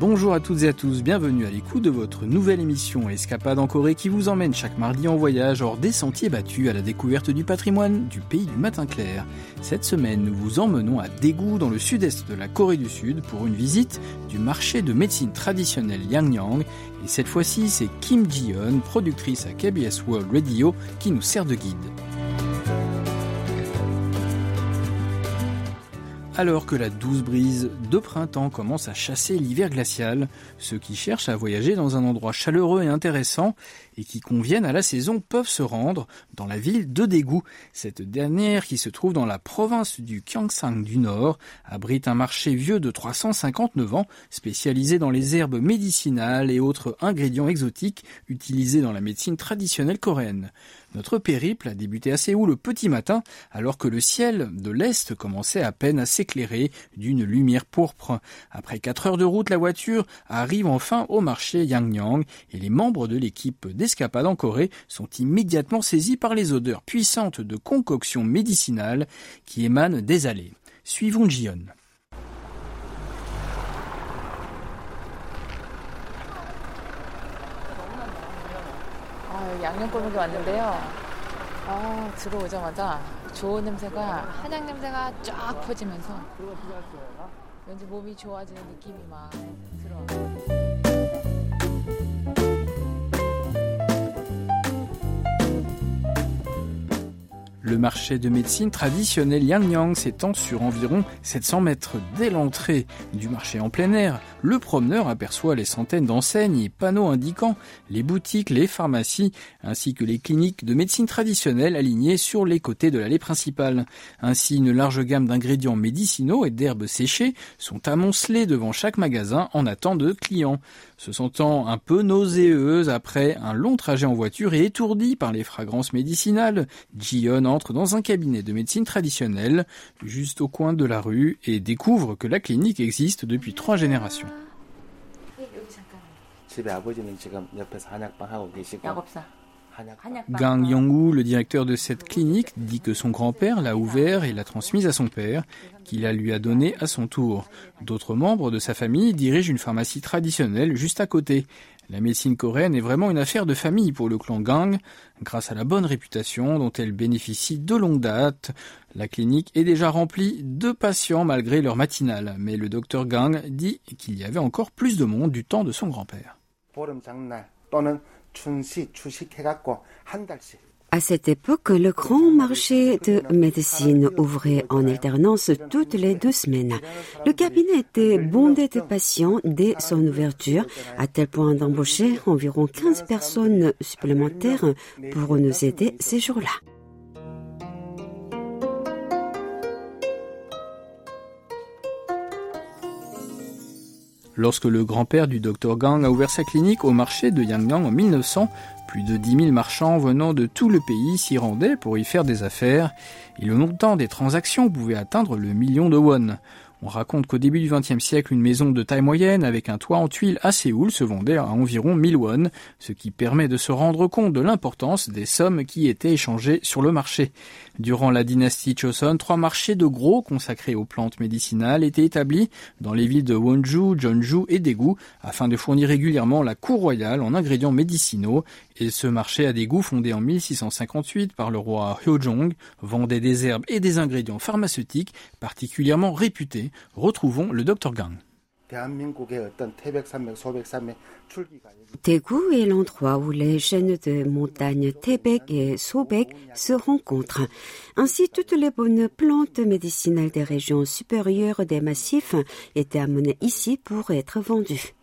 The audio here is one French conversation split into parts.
Bonjour à toutes et à tous, bienvenue à l'écoute de votre nouvelle émission Escapade en Corée qui vous emmène chaque mardi en voyage hors des sentiers battus à la découverte du patrimoine du pays du matin clair. Cette semaine, nous vous emmenons à Daegu dans le sud-est de la Corée du Sud pour une visite du marché de médecine traditionnelle Yangyang et cette fois-ci, c'est Kim Ji-yeon, productrice à KBS World Radio, qui nous sert de guide. Alors que la douce brise de printemps commence à chasser l'hiver glacial, ceux qui cherchent à voyager dans un endroit chaleureux et intéressant et qui conviennent à la saison peuvent se rendre dans la ville de Daegu. Cette dernière, qui se trouve dans la province du Gyeongsang du Nord, abrite un marché vieux de 359 ans, spécialisé dans les herbes médicinales et autres ingrédients exotiques utilisés dans la médecine traditionnelle coréenne. Notre périple a débuté à Séoul le petit matin, alors que le ciel de l'Est commençait à peine à s'éclairer d'une lumière pourpre. Après quatre heures de route, la voiture arrive enfin au marché Yangyang et les membres de l'équipe d'escapade en Corée sont immédiatement saisis par les odeurs puissantes de concoctions médicinales qui émanent des allées. Suivons Jion. 양념골목에 왔는데요. 아, 들어오자마자 좋은 냄새가 한약 냄새가 쫙 퍼지면서 왠지 몸이 좋아지는 느낌이 막 들어요. Le marché de médecine traditionnel Yangyang s'étend sur environ 700 mètres. Dès l'entrée du marché en plein air, le promeneur aperçoit les centaines d'enseignes et panneaux indiquant les boutiques, les pharmacies, ainsi que les cliniques de médecine traditionnelle alignées sur les côtés de l'allée principale. Ainsi, une large gamme d'ingrédients médicinaux et d'herbes séchées sont amoncelés devant chaque magasin en attente de clients. Se sentant un peu nauséeuse après un long trajet en voiture et étourdie par les fragrances médicinales, Jion entre dans un cabinet de médecine traditionnelle juste au coin de la rue et découvre que la clinique existe depuis trois générations. Gang Yong-woo, le directeur de cette clinique, dit que son grand-père l'a ouvert et l'a transmise à son père, qui la lui a donnée à son tour. D'autres membres de sa famille dirigent une pharmacie traditionnelle juste à côté. La médecine coréenne est vraiment une affaire de famille pour le clan Gang, grâce à la bonne réputation dont elle bénéficie de longue date. La clinique est déjà remplie de patients malgré leur matinale, mais le docteur Gang dit qu'il y avait encore plus de monde du temps de son grand-père. À cette époque, le grand marché de médecine ouvrait en alternance toutes les deux semaines. Le cabinet était bondé de patients dès son ouverture, à tel point d'embaucher environ 15 personnes supplémentaires pour nous aider ces jours-là. Lorsque le grand-père du docteur Gang a ouvert sa clinique au marché de Yangyang en 1900, plus de 10 000 marchands venant de tout le pays s'y rendaient pour y faire des affaires, et le montant des transactions pouvait atteindre le million de won. On raconte qu'au début du XXe siècle, une maison de taille moyenne avec un toit en tuiles à Séoul se vendait à environ 1000 won, ce qui permet de se rendre compte de l'importance des sommes qui étaient échangées sur le marché. Durant la dynastie Choson, trois marchés de gros consacrés aux plantes médicinales étaient établis dans les villes de Wonju, Jeonju et Daegu afin de fournir régulièrement la cour royale en ingrédients médicinaux. Et ce marché à Daegu, fondé en 1658 par le roi Hyojong, vendait des herbes et des ingrédients pharmaceutiques particulièrement réputés retrouvons le Dr Gang. Daegu est l'endroit où les chaînes de montagnes Tebek et Sobek se rencontrent. Ainsi, toutes les bonnes plantes médicinales des régions supérieures des massifs étaient amenées ici pour être vendues.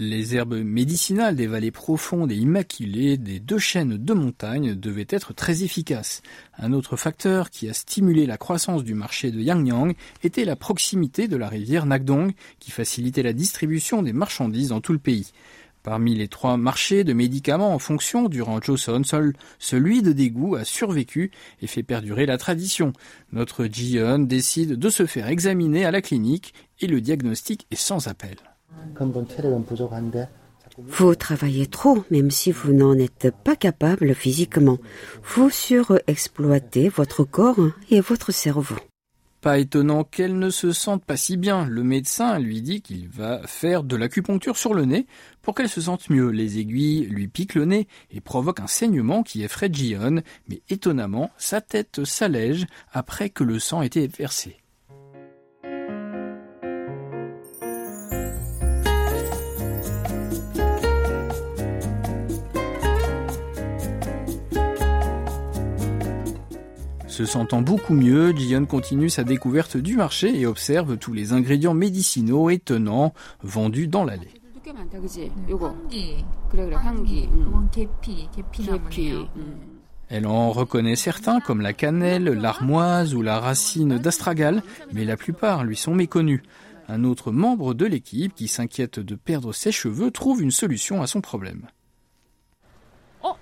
Les herbes médicinales des vallées profondes et immaculées des deux chaînes de montagnes devaient être très efficaces. Un autre facteur qui a stimulé la croissance du marché de Yangyang était la proximité de la rivière Nakdong qui facilitait la distribution des marchandises dans tout le pays. Parmi les trois marchés de médicaments en fonction durant Joseon, seul celui de Daegu a survécu et fait perdurer la tradition. Notre Jiyeon décide de se faire examiner à la clinique et le diagnostic est sans appel. Vous travaillez trop, même si vous n'en êtes pas capable physiquement. Vous surexploitez votre corps et votre cerveau. Pas étonnant qu'elle ne se sente pas si bien. Le médecin lui dit qu'il va faire de l'acupuncture sur le nez pour qu'elle se sente mieux. Les aiguilles lui piquent le nez et provoquent un saignement qui effraie Jion, mais étonnamment, sa tête s'allège après que le sang ait été versé. Se sentant beaucoup mieux, Jion continue sa découverte du marché et observe tous les ingrédients médicinaux étonnants vendus dans l'allée. Elle en reconnaît certains comme la cannelle, l'armoise ou la racine d'astragal, mais la plupart lui sont méconnus. Un autre membre de l'équipe qui s'inquiète de perdre ses cheveux trouve une solution à son problème. Oh,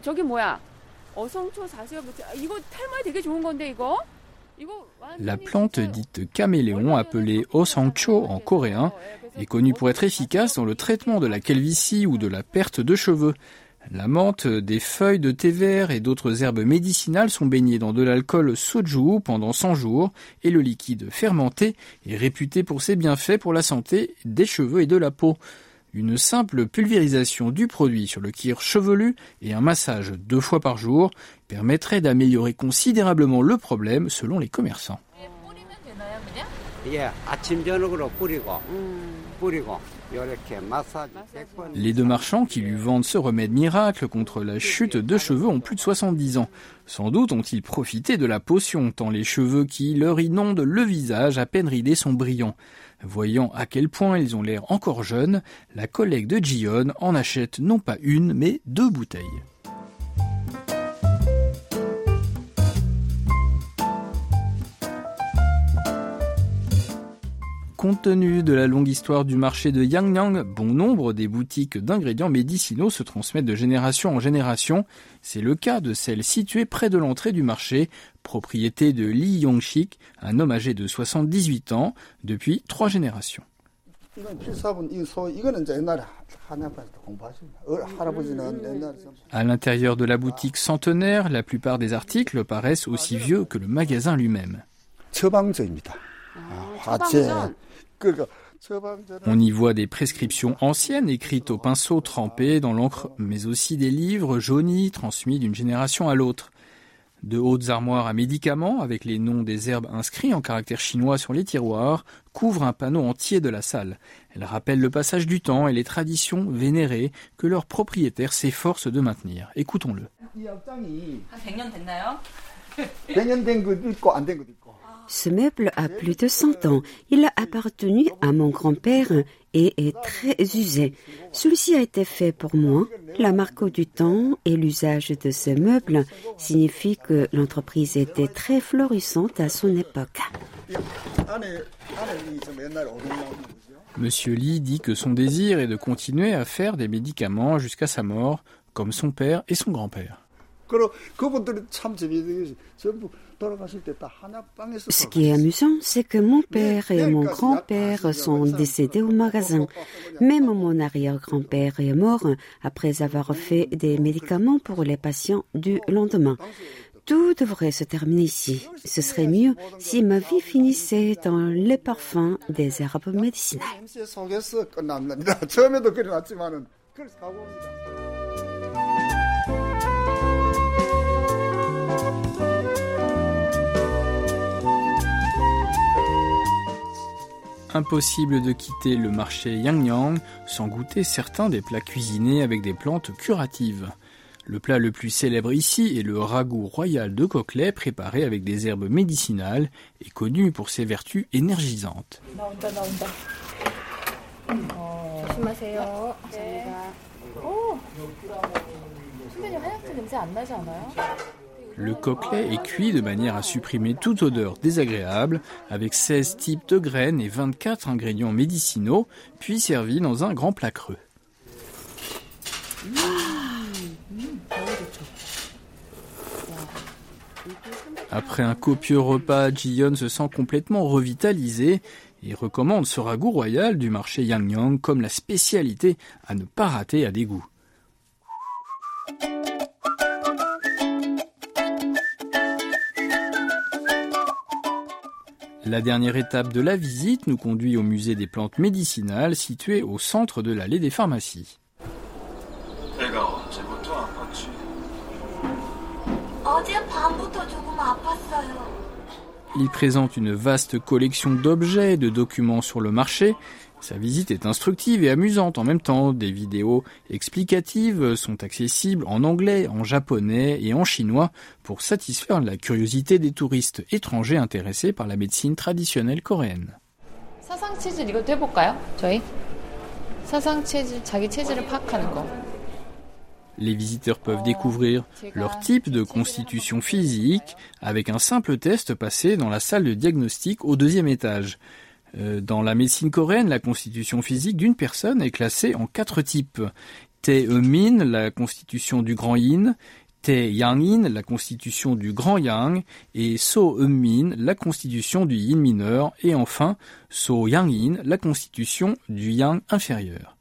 la plante dite caméléon, appelée osangcho en coréen, est connue pour être efficace dans le traitement de la calvitie ou de la perte de cheveux. La menthe, des feuilles de thé vert et d'autres herbes médicinales sont baignées dans de l'alcool soju pendant 100 jours et le liquide fermenté est réputé pour ses bienfaits pour la santé des cheveux et de la peau. Une simple pulvérisation du produit sur le cuir chevelu et un massage deux fois par jour permettrait d'améliorer considérablement le problème selon les commerçants. Les deux marchands qui lui vendent ce remède miracle contre la chute de cheveux ont plus de 70 ans. Sans doute ont-ils profité de la potion, tant les cheveux qui leur inondent le visage à peine ridés sont brillants. Voyant à quel point ils ont l'air encore jeunes, la collègue de Gion en achète non pas une, mais deux bouteilles. Compte tenu de la longue histoire du marché de Yangyang, bon nombre des boutiques d'ingrédients médicinaux se transmettent de génération en génération. C'est le cas de celle située près de l'entrée du marché, propriété de Li Yongshik, un homme âgé de 78 ans, depuis trois générations. À l'intérieur de la boutique centenaire, la plupart des articles paraissent aussi vieux que le magasin lui-même. On y voit des prescriptions anciennes écrites au pinceau trempé dans l'encre, mais aussi des livres jaunis transmis d'une génération à l'autre. De hautes armoires à médicaments avec les noms des herbes inscrits en caractères chinois sur les tiroirs couvrent un panneau entier de la salle. Elles rappellent le passage du temps et les traditions vénérées que leurs propriétaires s'efforcent de maintenir. Écoutons-le. Ce meuble a plus de 100 ans. Il a appartenu à mon grand-père et est très usé. Celui-ci a été fait pour moi. La marque du temps et l'usage de ce meuble signifient que l'entreprise était très florissante à son époque. Monsieur Lee dit que son désir est de continuer à faire des médicaments jusqu'à sa mort, comme son père et son grand-père. Ce qui est amusant, c'est que mon père et mon grand-père sont décédés au magasin. Même mon arrière-grand-père est mort après avoir fait des médicaments pour les patients du lendemain. Tout devrait se terminer ici. Ce serait mieux si ma vie finissait dans les parfums des herbes médicinales. Impossible de quitter le marché Yangyang sans goûter certains des plats cuisinés avec des plantes curatives. Le plat le plus célèbre ici est le ragoût royal de coquelet préparé avec des herbes médicinales et connu pour ses vertus énergisantes. Le coquelet est cuit de manière à supprimer toute odeur désagréable avec 16 types de graines et 24 ingrédients médicinaux, puis servi dans un grand plat creux. Après un copieux repas, Jiyeon se sent complètement revitalisé et recommande ce ragoût royal du marché Yangyang comme la spécialité à ne pas rater à dégoût. La dernière étape de la visite nous conduit au musée des plantes médicinales situé au centre de l'allée des pharmacies. Il présente une vaste collection d'objets et de documents sur le marché. Sa visite est instructive et amusante en même temps. Des vidéos explicatives sont accessibles en anglais, en japonais et en chinois pour satisfaire la curiosité des touristes étrangers intéressés par la médecine traditionnelle coréenne. Les visiteurs peuvent découvrir leur type de constitution physique avec un simple test passé dans la salle de diagnostic au deuxième étage. Euh, dans la médecine coréenne, la constitution physique d'une personne est classée en quatre types. Tae-min, la constitution du grand yin, Tae-yang-in, la constitution du grand yang, et So-eun-min, la constitution du yin mineur, et enfin So-yang-in, la constitution du yang inférieur.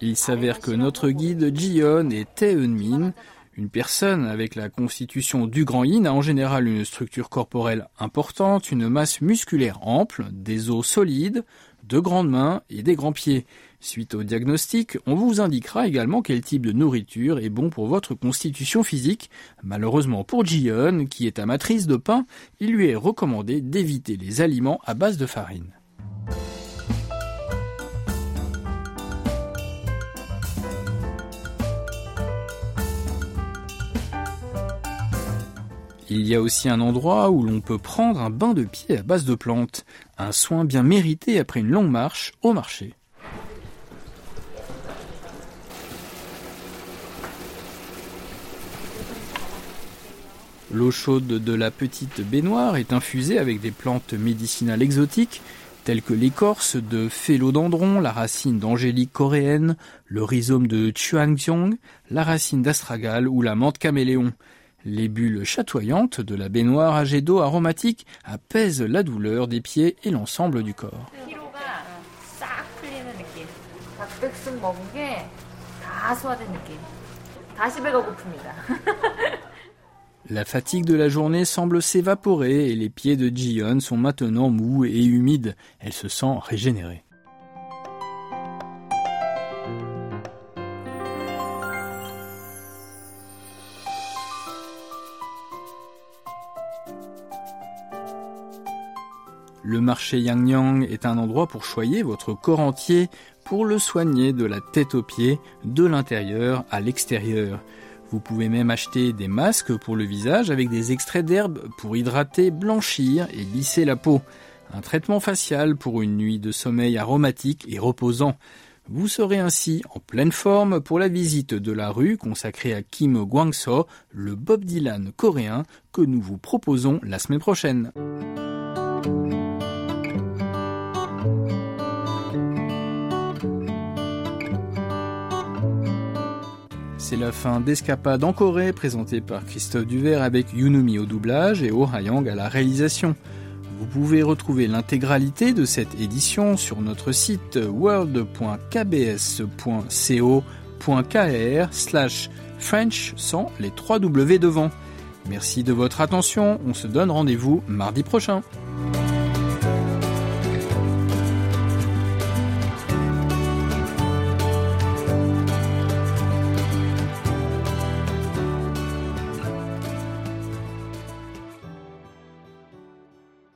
Il s'avère que notre guide Jion est Tae-eun-min, une personne avec la constitution du grand yin a en général une structure corporelle importante, une masse musculaire ample, des os solides, de grandes mains et des grands pieds. Suite au diagnostic, on vous indiquera également quel type de nourriture est bon pour votre constitution physique. Malheureusement pour Jion, qui est amatrice de pain, il lui est recommandé d'éviter les aliments à base de farine. Il y a aussi un endroit où l'on peut prendre un bain de pied à base de plantes, un soin bien mérité après une longue marche au marché. L'eau chaude de la petite baignoire est infusée avec des plantes médicinales exotiques telles que l'écorce de phélodendron, la racine d'angélique coréenne, le rhizome de chuanxiong, la racine d'astragal ou la menthe caméléon. Les bulles chatoyantes de la baignoire à jet d'eau aromatique apaisent la douleur des pieds et l'ensemble du corps. La fatigue de la journée semble s'évaporer et les pieds de Jion sont maintenant mous et humides. Elle se sent régénérée. Le marché Yang Yang est un endroit pour choyer votre corps entier, pour le soigner de la tête aux pieds, de l'intérieur à l'extérieur. Vous pouvez même acheter des masques pour le visage avec des extraits d'herbes pour hydrater, blanchir et lisser la peau. Un traitement facial pour une nuit de sommeil aromatique et reposant. Vous serez ainsi en pleine forme pour la visite de la rue consacrée à Kim Gwang-so, le Bob Dylan coréen que nous vous proposons la semaine prochaine. C'est la fin d'Escapade en Corée, présentée par Christophe Duvert avec Yunumi au doublage et Oh Hayang à la réalisation. Vous pouvez retrouver l'intégralité de cette édition sur notre site world.kbs.co.kr slash French sans les 3 W devant. Merci de votre attention, on se donne rendez-vous mardi prochain.